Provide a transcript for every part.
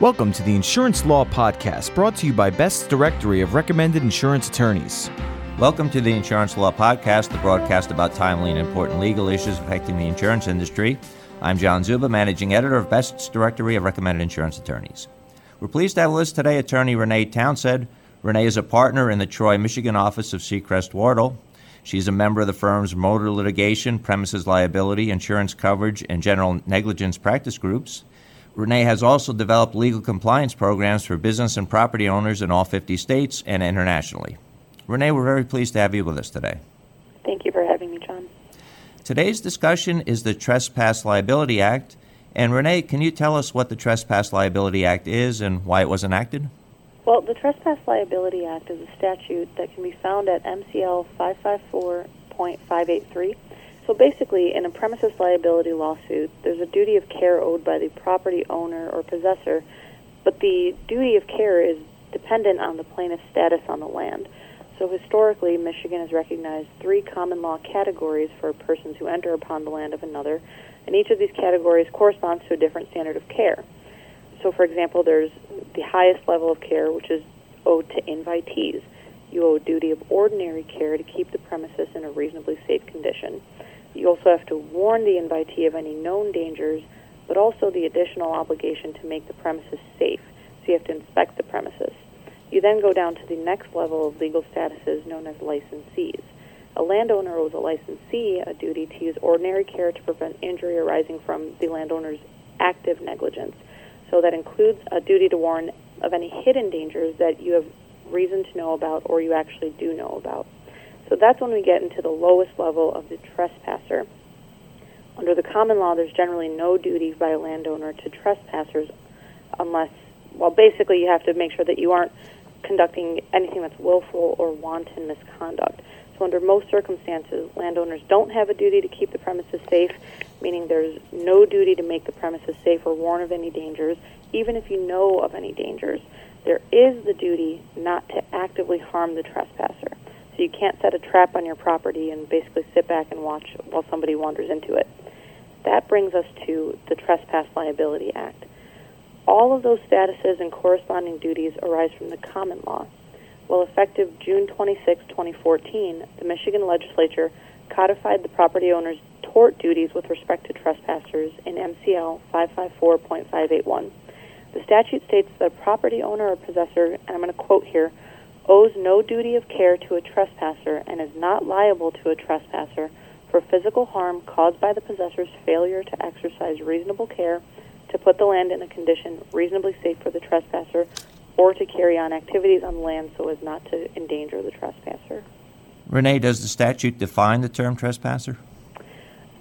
Welcome to the Insurance Law Podcast, brought to you by Best's Directory of Recommended Insurance Attorneys. Welcome to the Insurance Law Podcast, the broadcast about timely and important legal issues affecting the insurance industry. I'm John Czuba, managing editor of Best's Directory of Recommended Insurance Attorneys. We're pleased to have with us today attorney Renee Townsend. Renee is a partner in the Troy, Michigan office of Secrest Wardle. She's a member of the firm's motor litigation, premises liability, insurance coverage, and general negligence practice groups. Renee has also developed legal compliance programs for business and property owners in all 50 states and internationally. Renee, we're very pleased to have you with us today. Thank you for having me, John. Today's discussion is the Trespass Liability Act. And Renee, can you tell us what the Trespass Liability Act is and why it was enacted? Well, the Trespass Liability Act is a statute that can be found at MCL 554.583 so basically, in a premises liability lawsuit, there's a duty of care owed by the property owner or possessor, but the duty of care is dependent on the plaintiff's status on the land. So historically, Michigan has recognized three common law categories for persons who enter upon the land of another, and each of these categories corresponds to a different standard of care. So, for example, there's the highest level of care, which is owed to invitees. You owe a duty of ordinary care to keep the premises in a reasonably safe condition. You also have to warn the invitee of any known dangers, but also the additional obligation to make the premises safe. So you have to inspect the premises. You then go down to the next level of legal statuses known as licensees. A landowner owes a licensee a duty to use ordinary care to prevent injury arising from the landowner's active negligence. So that includes a duty to warn of any hidden dangers that you have reason to know about or you actually do know about. So that's when we get into the lowest level of the trespasser. Under the common law, there's generally no duty by a landowner to trespassers unless, well, basically you have to make sure that you aren't conducting anything that's willful or wanton misconduct. So, under most circumstances, landowners don't have a duty to keep the premises safe, meaning there's no duty to make the premises safe or warn of any dangers, even if you know of any dangers. There is the duty not to actively harm the trespasser. So you can't set a trap on your property and basically sit back and watch while somebody wanders into it. That brings us to the Trespass Liability Act. All of those statuses and corresponding duties arise from the common law. Well, effective June 26, 2014, the Michigan legislature codified the property owner's tort duties with respect to trespassers in MCL 554.581. The statute states that a property owner or possessor, and I'm going to quote here, owes no duty of care to a trespasser and is not liable to a trespasser for physical harm caused by the possessor's failure to exercise reasonable care to put the land in a condition reasonably safe for the trespasser or to carry on activities on the land so as not to endanger the trespasser. Renee, does the statute define the term trespasser?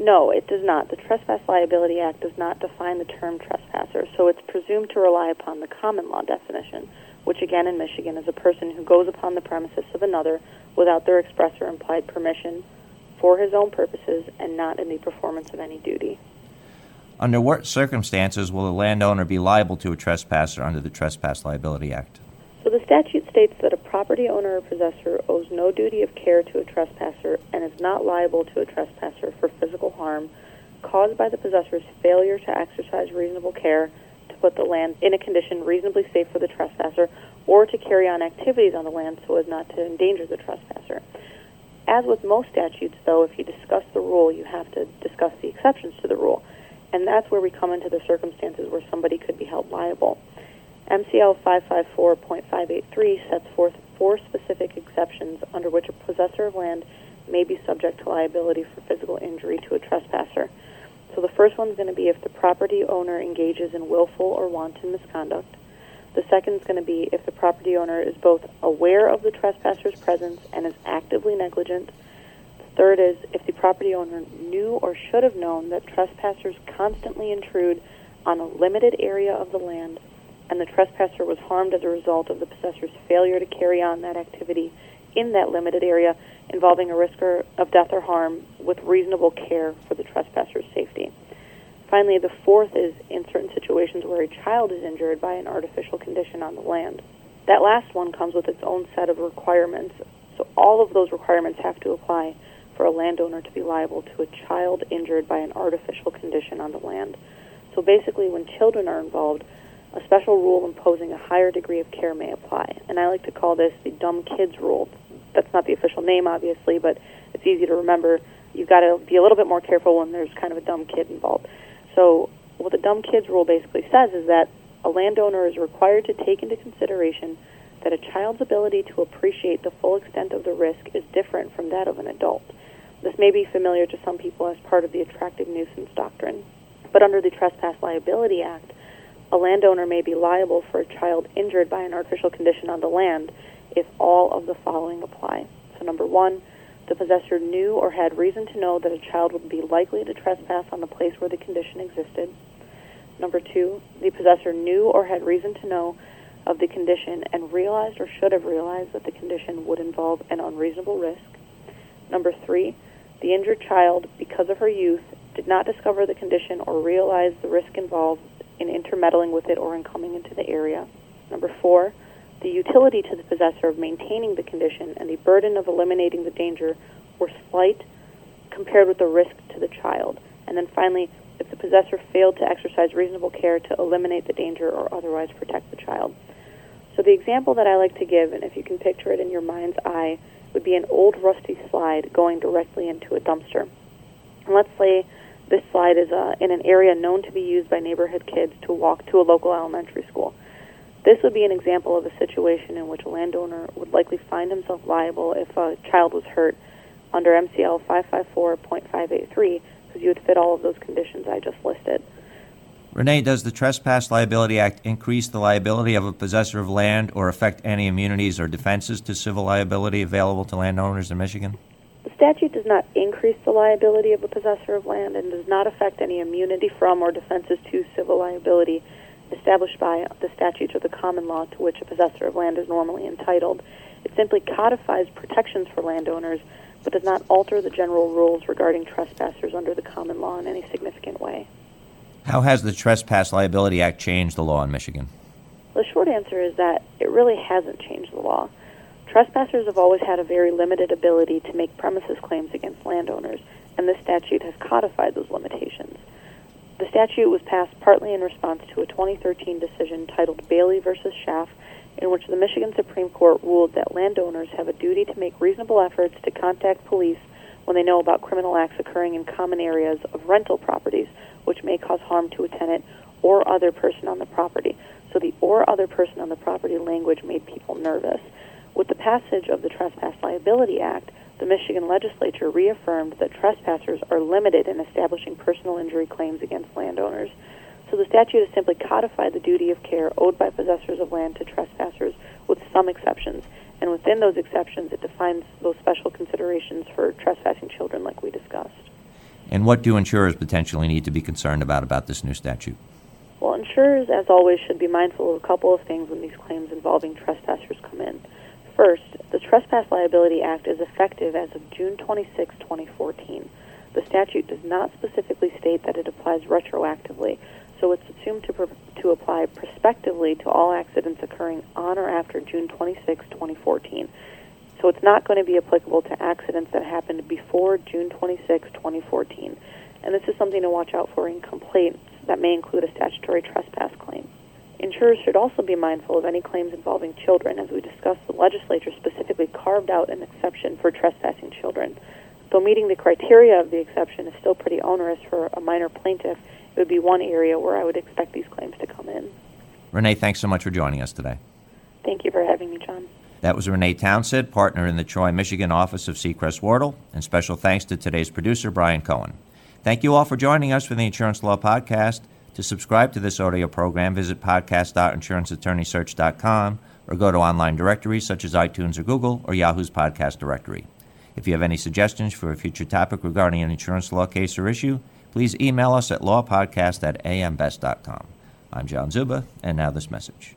No, it does not. The Trespass Liability Act does not define the term trespasser, so it's presumed to rely upon the common law definition which again in Michigan is a person who goes upon the premises of another without their express or implied permission for his own purposes and not in the performance of any duty. Under what circumstances will a landowner be liable to a trespasser under the Trespass Liability Act? So the statute states that a property owner or possessor owes no duty of care to a trespasser and is not liable to a trespasser for physical harm caused by the possessor's failure to exercise reasonable care to put the land in a condition reasonably safe for the trespasser or to carry on activities on the land so as not to endanger the trespasser. As with most statutes, though, if you discuss the rule, you have to discuss the exceptions to the rule. And that's where we come into the circumstances where somebody could be held liable. MCL 554.583 sets forth four specific exceptions under which a possessor of land may be subject to liability for physical injury to a trespasser. So the first one is going to be if the property owner engages in willful or wanton misconduct. The second is going to be if the property owner is both aware of the trespasser's presence and is actively negligent. The third is if the property owner knew or should have known that trespassers constantly intrude on a limited area of the land and the trespasser was harmed as a result of the possessor's failure to carry on that activity in that limited area involving a risk of death or harm with reasonable care for the trespasser's safety. Finally, the fourth is in certain situations where a child is injured by an artificial condition on the land. That last one comes with its own set of requirements. So all of those requirements have to apply for a landowner to be liable to a child injured by an artificial condition on the land. So basically, when children are involved, a special rule imposing a higher degree of care may apply. And I like to call this the dumb kids rule. That's not the official name, obviously, but it's easy to remember. You've got to be a little bit more careful when there's kind of a dumb kid involved. So, what the dumb kids rule basically says is that a landowner is required to take into consideration that a child's ability to appreciate the full extent of the risk is different from that of an adult. This may be familiar to some people as part of the attractive nuisance doctrine. But under the Trespass Liability Act, a landowner may be liable for a child injured by an artificial condition on the land if all of the following apply. So, number one, the possessor knew or had reason to know that a child would be likely to trespass on the place where the condition existed. Number two, the possessor knew or had reason to know of the condition and realized or should have realized that the condition would involve an unreasonable risk. Number three, the injured child, because of her youth, did not discover the condition or realize the risk involved in intermeddling with it or in coming into the area. Number four, the utility to the possessor of maintaining the condition and the burden of eliminating the danger were slight compared with the risk to the child. And then finally, if the possessor failed to exercise reasonable care to eliminate the danger or otherwise protect the child. So the example that I like to give, and if you can picture it in your mind's eye, would be an old rusty slide going directly into a dumpster. And let's say this slide is uh, in an area known to be used by neighborhood kids to walk to a local elementary school. This would be an example of a situation in which a landowner would likely find himself liable if a child was hurt under MCL 554.583 because you would fit all of those conditions I just listed. Renee, does the Trespass Liability Act increase the liability of a possessor of land or affect any immunities or defenses to civil liability available to landowners in Michigan? The statute does not increase the liability of a possessor of land and does not affect any immunity from or defenses to civil liability established by the statutes or the common law to which a possessor of land is normally entitled. It simply codifies protections for landowners but does not alter the general rules regarding trespassers under the common law in any significant way. How has the Trespass Liability Act changed the law in Michigan? The short answer is that it really hasn't changed the law. Trespassers have always had a very limited ability to make premises claims against landowners, and this statute has codified those limitations. The statute was passed partly in response to a 2013 decision titled Bailey v. Schaaf, in which the Michigan Supreme Court ruled that landowners have a duty to make reasonable efforts to contact police when they know about criminal acts occurring in common areas of rental properties which may cause harm to a tenant or other person on the property. So the or other person on the property language made people nervous. With the passage of the Trespass Liability Act, the Michigan legislature reaffirmed that trespassers are limited in establishing personal injury claims against landowners. So the statute has simply codified the duty of care owed by possessors of land to trespassers with some exceptions. And within those exceptions, it defines those special considerations for trespassing children, like we discussed. And what do insurers potentially need to be concerned about about this new statute? Well, insurers, as always, should be mindful of a couple of things when these claims involving trespassers come in. First, the Trespass Liability Act is effective as of June 26, 2014. The statute does not specifically state that it applies retroactively, so it's assumed to, to apply prospectively to all accidents occurring on or after June 26, 2014. So it's not going to be applicable to accidents that happened before June 26, 2014. And this is something to watch out for in complaints that may include a statutory trespass claim. Insurers should also be mindful of any claims involving children. As we discussed, the legislature specifically carved out an exception for trespassing children. Though meeting the criteria of the exception is still pretty onerous for a minor plaintiff, it would be one area where I would expect these claims to come in. Renee, thanks so much for joining us today. Thank you for having me, John. That was Renee Townsend, partner in the Troy, Michigan office of Secrest Wardle, and special thanks to today's producer, Brian Cohen. Thank you all for joining us for the Insurance Law Podcast. To subscribe to this audio program, visit podcast.insuranceattorneysearch.com or go to online directories such as iTunes or Google or Yahoo's podcast directory. If you have any suggestions for a future topic regarding an insurance law case or issue, please email us at lawpodcast at ambest.com. I'm John Czuba, and now this message.